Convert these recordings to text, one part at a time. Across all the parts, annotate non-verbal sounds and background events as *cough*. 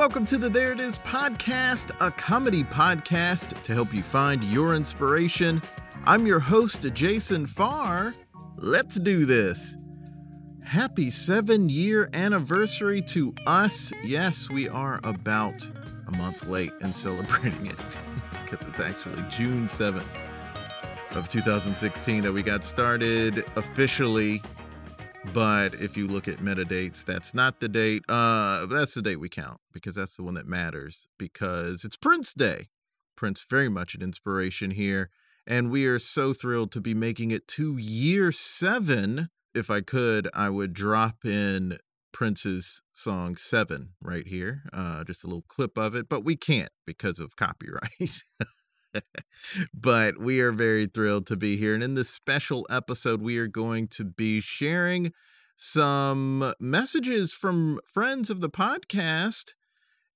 Welcome to the There It Is podcast, a comedy podcast to help you find your inspiration. I'm your host, Jason Farr. Let's do this. Happy seven year anniversary to us. Yes, we are about a month late in celebrating it *laughs* because it's actually June 7th of 2016 that we got started officially but if you look at metadates, that's not the date. Uh, that's the date we count because that's the one that matters because it's Prince Day. Prince very much an inspiration here, and we are so thrilled to be making it to year seven. If I could, I would drop in Prince's song Seven right here, uh, just a little clip of it, but we can't because of copyright. *laughs* *laughs* but we are very thrilled to be here. And in this special episode, we are going to be sharing some messages from friends of the podcast.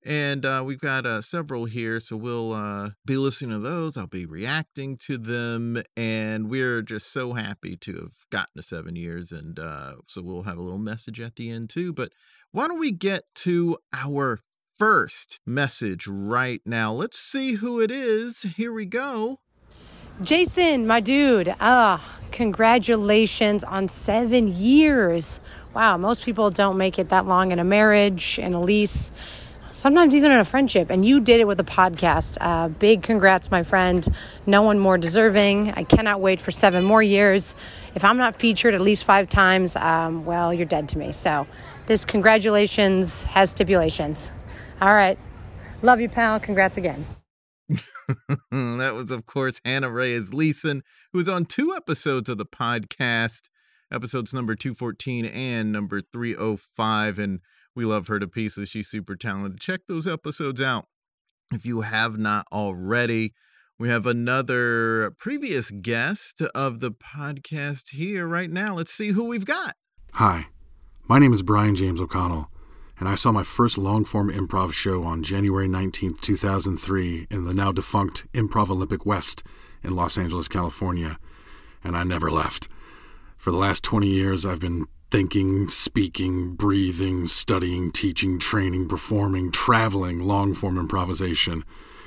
And uh, we've got uh, several here, so we'll uh, be listening to those. I'll be reacting to them, and we're just so happy to have gotten to seven years. And uh, so we'll have a little message at the end too. But why don't we get to our first message right now. Let's see who it is. Here we go. Jason, my dude, ah, congratulations on seven years. Wow, most people don't make it that long in a marriage, in a lease, sometimes even in a friendship. And you did it with a podcast. Uh, big congrats, my friend. No one more deserving. I cannot wait for seven more years. If I'm not featured at least five times, um, well, you're dead to me. So, this congratulations has stipulations. All right. Love you, pal. Congrats again. *laughs* that was, of course, Hannah Reyes Leeson, who was on two episodes of the podcast, episodes number 214 and number 305. And we love her to pieces. She's super talented. Check those episodes out if you have not already. We have another previous guest of the podcast here right now. Let's see who we've got. Hi, my name is Brian James O'Connell and I saw my first long form improv show on January 19, 2003, in the now defunct Improv Olympic West in Los Angeles, California, and I never left. For the last 20 years, I've been thinking, speaking, breathing, studying, teaching, training, performing, traveling long form improvisation.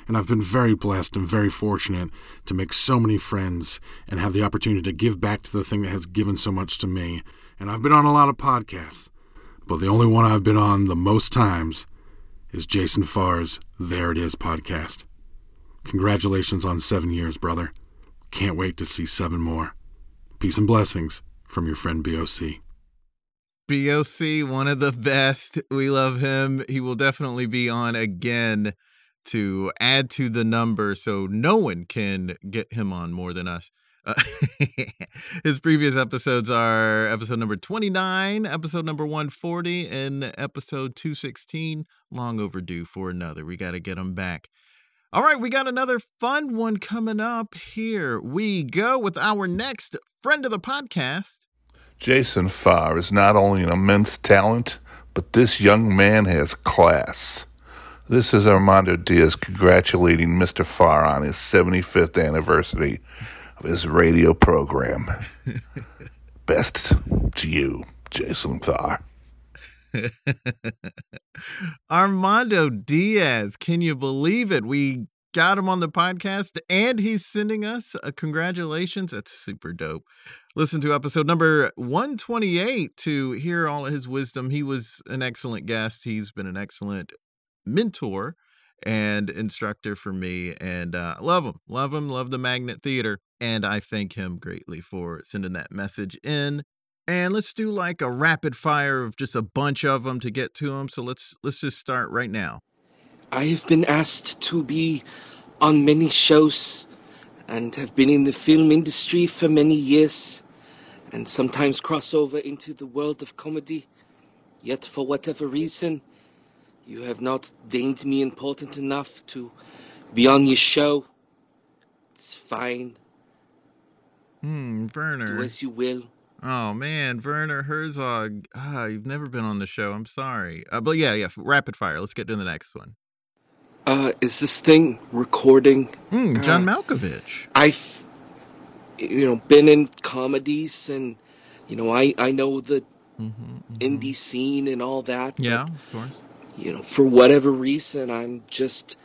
And I've been very blessed and very fortunate to make so many friends and have the opportunity to give back to the thing that has given so much to me. And I've been on a lot of podcasts but the only one I've been on the most times is Jason Farr's There It Is podcast. Congratulations on seven years, brother. Can't wait to see seven more. Peace and blessings from your friend BOC. BOC, one of the best. We love him. He will definitely be on again to add to the number so no one can get him on more than us. Uh, *laughs* his previous episodes are episode number 29, episode number 140, and episode 216. Long overdue for another. We got to get him back. All right, we got another fun one coming up. Here we go with our next friend of the podcast. Jason Farr is not only an immense talent, but this young man has class. This is Armando Diaz congratulating Mr. Farr on his 75th anniversary of his radio program. *laughs* Best to you, Jason Thar. *laughs* Armando Diaz, can you believe it? We got him on the podcast and he's sending us a congratulations. That's super dope. Listen to episode number 128 to hear all of his wisdom. He was an excellent guest. He's been an excellent mentor and instructor for me. And uh, love him, love him, love the Magnet Theater. And I thank him greatly for sending that message in. And let's do like a rapid fire of just a bunch of them to get to them. So let's let's just start right now. I have been asked to be on many shows and have been in the film industry for many years and sometimes cross over into the world of comedy. Yet for whatever reason, you have not deemed me important enough to be on your show. It's fine. Hmm, Werner. Do as you will. Oh man, Werner Herzog. Ah, you've never been on the show. I'm sorry. Uh, but yeah, yeah. Rapid fire. Let's get to the next one. Uh, is this thing recording? Hmm, John Uh, Malkovich. I've, you know, been in comedies and, you know, I, I know the indie scene and all that. Mm-hmm, Yeah, of course. You know, for whatever reason, I'm just,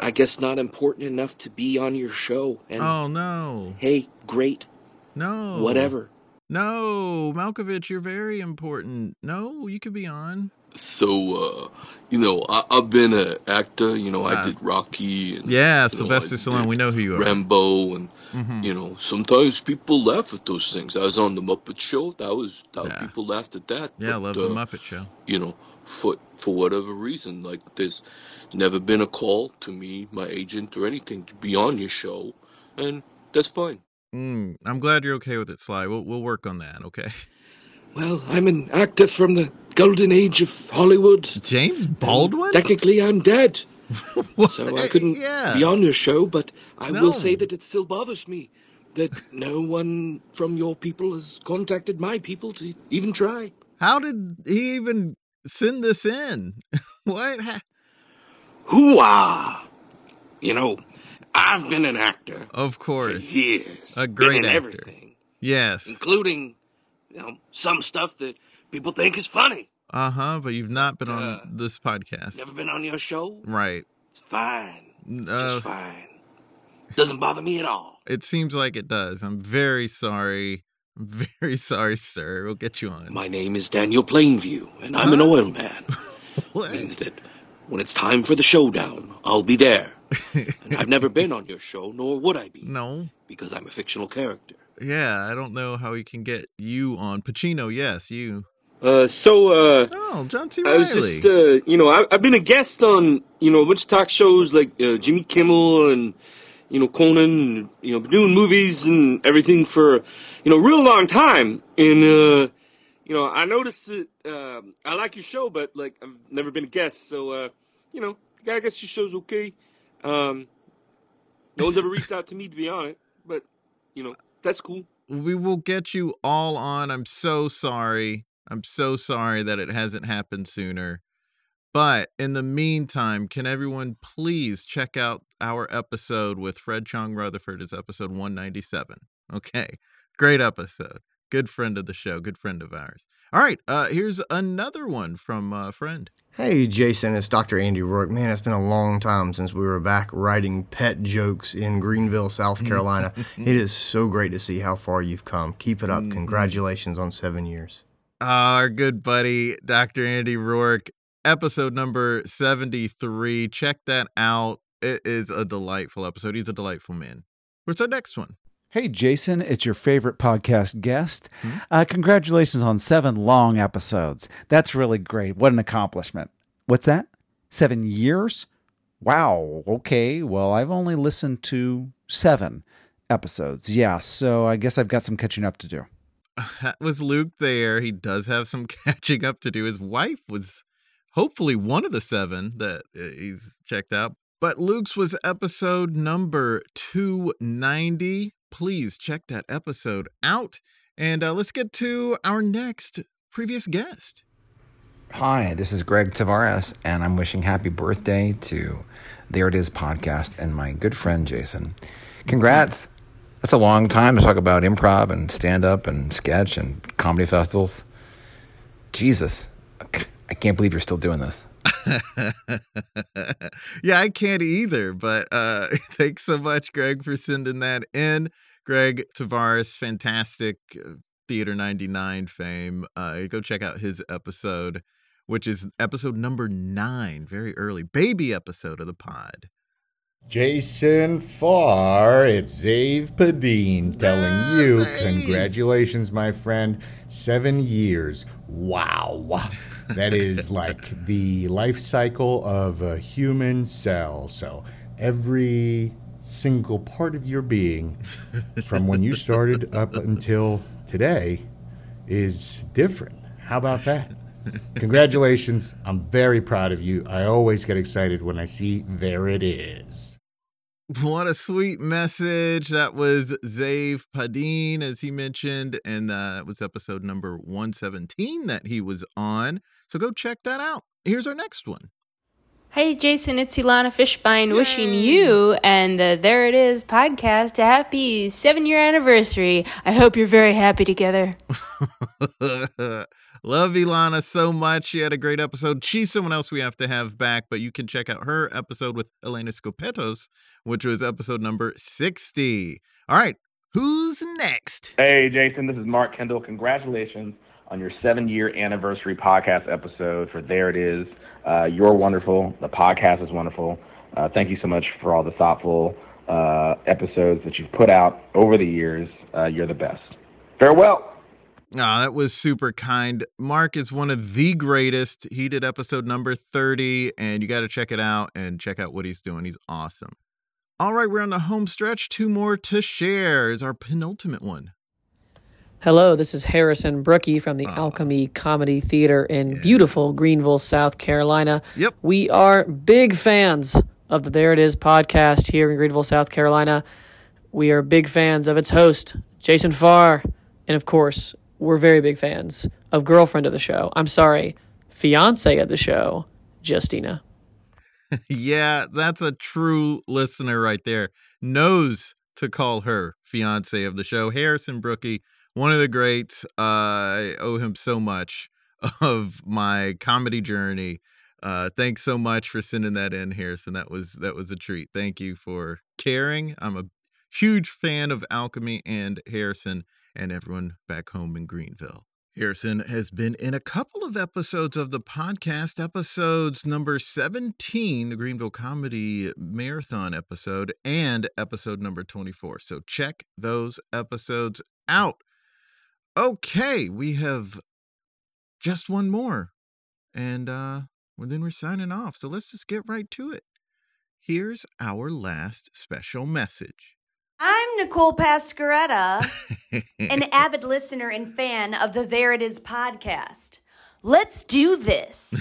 I guess, not important enough to be on your show. And Oh no, hey, great, no, whatever. No, Malkovich, you're very important. No, you could be on. So, uh, you know, I, I've been an actor. You know, Ah. I did Rocky and Yeah, you know, Sylvester Stallone. We know who you are. Rambo, and Mhm. you know, sometimes people laugh at those things. I was on the Muppet Show. That was that Yeah. people laughed at that. Yeah, I but, love uh, the Muppet Show. You know, for for whatever reason, like there's never been a call to me, my agent, or anything to be on your show, and that's fine. Mm, I'm glad you're okay with it, Sly. We'll we'll work on that. Okay. Well, I'm an actor from the golden age of Hollywood. James Baldwin. Technically, I'm dead. What? *laughs* So I couldn't Yeah. be on your show, but I No. will say that it still bothers me that no one from your people has contacted my people to even try. How did he even send this in? *laughs* what? Ha- Hooah! You know, I've been an actor of for course. years. A great actor. everything, Yes. including you know some stuff that people think is funny. Uh huh. But you've not been on Uh, this podcast, Never been on your show. right? It's fine. It's Uh, just fine. Doesn't bother me at all. it seems like it does. I'm very sorry. I'm very sorry, sir. We'll get you on. My name is Daniel Plainview, and I'm an oil man. *laughs* What? means that when it's time for the showdown, I'll be there. *laughs* and I've never been on your show, nor would I be, No. because I'm a fictional character. Yeah, I don't know how he can get you on Pacino. Yes, you. Uh, so, uh, Oh, John C. I Reilly. was just, uh, you know, I, I've been a guest on, you know, a bunch of talk shows like uh, Jimmy Kimmel and, you know, Conan, and, you know, doing movies and everything for, you know, real long time. And, uh, you know, I noticed that um, I like your show, but, like, I've never been a guest. So, uh, you know, I guess your show's okay. Um, no one's ever reached out to me to be on it, but, you know, that's cool. we will get you all on. I'm so sorry. I'm so sorry that it hasn't happened sooner. But in the meantime, can everyone please check out our episode with Fred Chong Rutherford? It's episode 197. Okay. Great episode. Good friend of the show. Good friend of ours. All right. Uh, here's another one from a friend. Hey, Jason, it's Dr. Andy Rourke. Man, it's been a long time since we were back writing pet jokes in Greenville, South *laughs* Carolina. it is so great to see how far you've come. Keep it up. Congratulations on seven years. Our good buddy, Dr. Andy Rourke, episode number 73. Check that out. It is a delightful episode. He's a delightful man. What's our next one? Hey, Jason, it's your favorite podcast guest. Uh, congratulations on seven long episodes. That's really great. What an accomplishment. What's that? Seven years? Wow. Okay. Well, I've only listened to seven episodes. Yeah. So I guess I've got some catching up to do. *laughs* That was Luke there. He does have some *laughs* catching up to do. His wife was hopefully one of the seven that uh, he's checked out. But Luke's was episode number 290. Please check that episode out. And uh, let's get to our next previous guest. Hi, this is Greg Tavares, and I'm wishing happy birthday to There It Is podcast and my good friend Jason. Congrats. That's a long time to talk about improv and stand up and sketch and comedy festivals. Jesus, I can't believe you're still doing this. *laughs* yeah, I can't either, but uh *laughs* thanks so much, Greg, for sending that in. Greg Tavares, fantastic uh, Theater 99 fame. Uh go check out his episode, which is episode number nine, very early, baby episode of the pod. Jason Farr, it's Zave Padine telling you, congratulations, my friend. Seven years. Wow. That is *laughs* like the life cycle of a human cell. So every single part of your being, from when you started up until today, is different. How about that? Congratulations. I'm very proud of you. I always get excited when I see There It Is. What a sweet message. That was Zave Padine, as he mentioned, and uh, that was episode number 117 that he was on. So go check that out. Here's our next one. Hey Jason, it's Ilana Fishbein wishing you and the There It Is podcast a happy seven year anniversary. I hope you're very happy together. *laughs* Love Ilana so much. She had a great episode. She's someone else we have to have back, but you can check out her episode with Elena Scopetos, which was episode number 60. All right, who's next? Hey, Jason, this is Mark Kendall. Congratulations on your seven year anniversary podcast episode for There It Is. Uh, you're wonderful. The podcast is wonderful. Uh, thank you so much for all the thoughtful uh, episodes that you've put out over the years. Uh, you're the best. Farewell. Ah, that was super kind. Mark is one of the greatest. He did episode number 30, and you got to check it out and check out what he's doing. He's awesome. All right, we're on the home stretch. Two more to share is our penultimate one. Hello, this is Harrison Brookie from the ah. Alchemy Comedy Theater in beautiful Greenville, South Carolina. Yep. We are big fans of the There It Is podcast here in Greenville, South Carolina. We are big fans of its host, Jason Farr. And of course, we're very big fans of girlfriend of the show. I'm sorry, fiance of the show, Justina. *laughs* yeah, that's a true listener right there. Knows to call her fiance of the show. Harrison Brookie, one of the greats. Uh, I owe him so much *laughs* of my comedy journey. Uh, thanks so much for sending that in, Harrison. That was that was a treat. Thank you for caring. I'm a huge fan of Alchemy and Harrison and everyone back home in Greenville. Harrison has been in a couple of episodes of the podcast, episodes number 17, the Greenville Comedy Marathon episode, and episode number 24. So check those episodes out. Okay, we have just one more. And uh well, then we're signing off. So let's just get right to it. Here's our last special message. I'm Nicole Pascaretta, an *laughs* avid listener and fan of the There It Is podcast. Let's do this.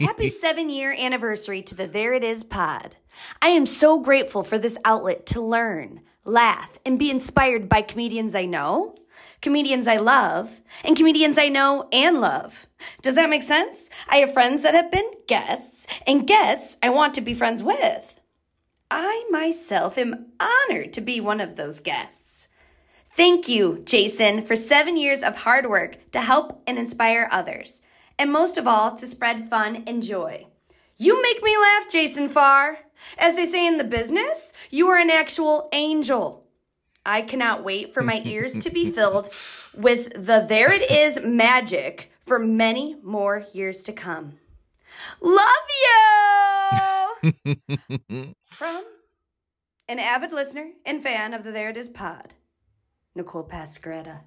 Happy *laughs* seven year anniversary to the There It Is pod. I am so grateful for this outlet to learn, laugh, and be inspired by comedians I know, comedians I love, and comedians I know and love. Does that make sense? I have friends that have been guests, and guests I want to be friends with. I myself am honored to be one of those guests. Thank you, Jason, for seven years of hard work to help and inspire others, and most of all, to spread fun and joy. You make me laugh, Jason Farr. As they say in the business, you are an actual angel. I cannot wait for my ears to be *laughs* filled with the There It Is magic for many more years to come. Love you! *laughs* From an avid listener and fan of the There It Is pod, Nicole Pascaretta.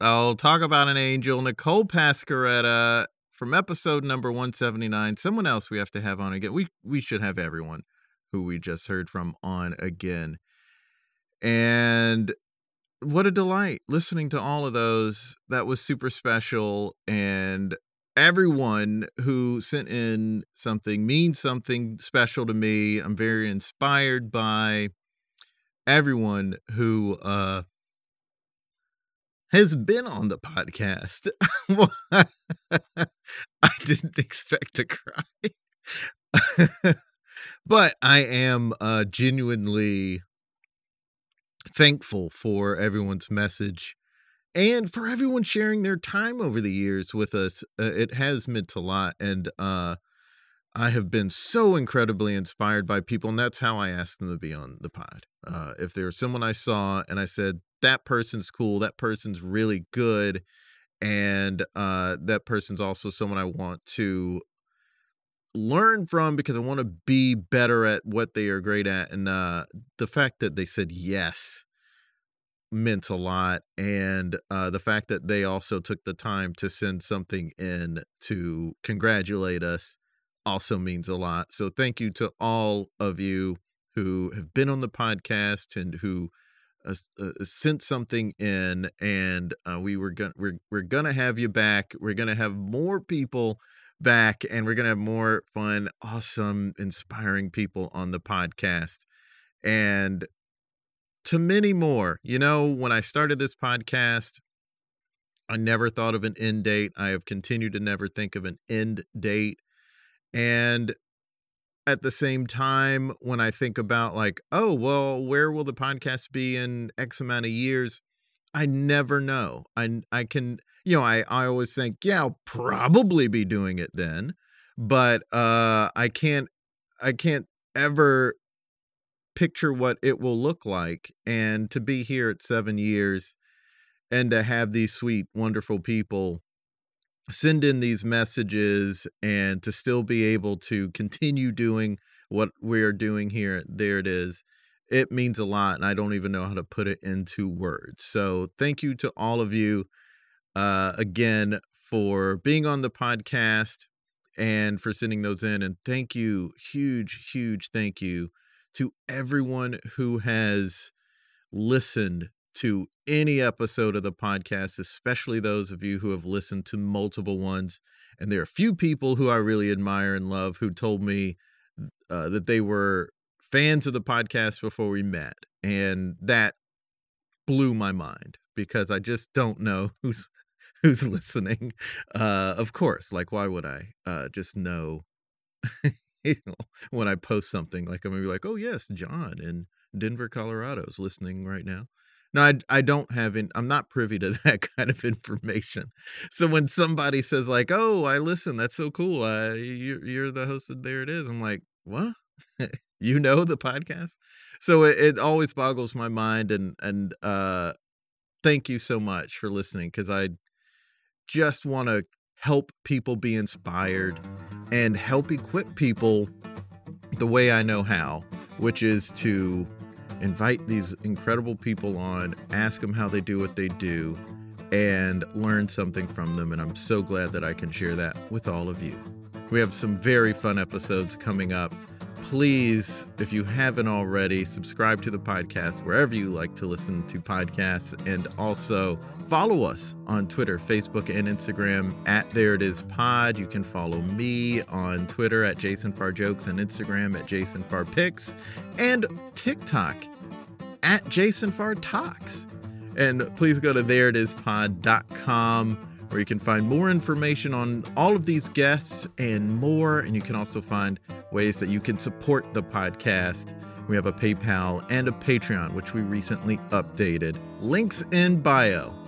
I'll talk about an angel, Nicole Pascaretta from episode number 179. Someone else we have to have on again. We we should have everyone who we just heard from on again. And what a delight listening to all of those. That was super special and everyone who sent in something means something special to me. I'm very inspired by everyone who uh has been on the podcast. *laughs* I didn't expect to cry. *laughs* but I am uh genuinely thankful for everyone's message and for everyone sharing their time over the years with us. Uh, it has meant a lot. And uh, I have been so incredibly inspired by people. And that's how I asked them to be on the pod. Uh, if there's someone I saw and I said, that person's cool, that person's really good. And uh, that person's also someone I want to learn from because I want to be better at what they are great at. And uh, the fact that they said yes meant a lot and uh, the fact that they also took the time to send something in to congratulate us also means a lot so thank you to all of you who have been on the podcast and who uh, uh, sent something in and uh, we were gonna we're, we're gonna have you back we're gonna have more people back and we're gonna have more fun awesome inspiring people on the podcast and to many more. You know, when I started this podcast, I never thought of an end date. I have continued to never think of an end date. And at the same time, when I think about, like, oh, well, where will the podcast be in X amount of years? I never know. I, I can, you know, I, I always think, yeah, I'll probably be doing it then, but uh, I can't, I can't ever picture what it will look like. And to be here at seven years and to have these sweet, wonderful people send in these messages and to still be able to continue doing what we're doing here, there it is. It means a lot, and I don't even know how to put it into words. So, thank you to all of you uh, again for being on the podcast and for sending those in. And thank you, huge, huge thank you to everyone who has listened to any episode of the podcast, especially those of you who have listened to multiple ones. And there are a few people who I really admire and love who told me uh, that they were fans of the podcast before we met. And that blew my mind because I just don't know *laughs* who's who's listening. Uh, of course, like why would I uh, just know know, *laughs* *laughs* when I post something like I'm gonna be like, oh yes, John in Denver, Colorado is listening right now. No, I, I don't have in, I'm not privy to *laughs* that kind of information. So when somebody says like, "Oh, I listen, that's so cool. Uh, you, you're the host of There It Is," I'm like, "What? *laughs* you know the podcast?" So it, it always boggles my mind, and and uh, thank you so much for listening because I just want to help people be inspired and help equip people the way I know how, which is to invite these incredible people on, ask them how they do what they do, and learn something from them. And I'm so glad that I can share that with all of you. We have some very fun episodes coming up. Please, if you haven't already, subscribe to the podcast wherever you like to listen to podcasts and also follow us on Twitter, Facebook, and Instagram at There It Is Pod. You can follow me on Twitter at Jason Farr Jokes and Instagram at Jason Farr Pics and TikTok at Jason Farr Talks. And please go to thereitispod.com where you can find more information on all of these guests and more. And you can also find ways that you can support the podcast. We have a PayPal and a Patreon, which we recently updated. Links in bio.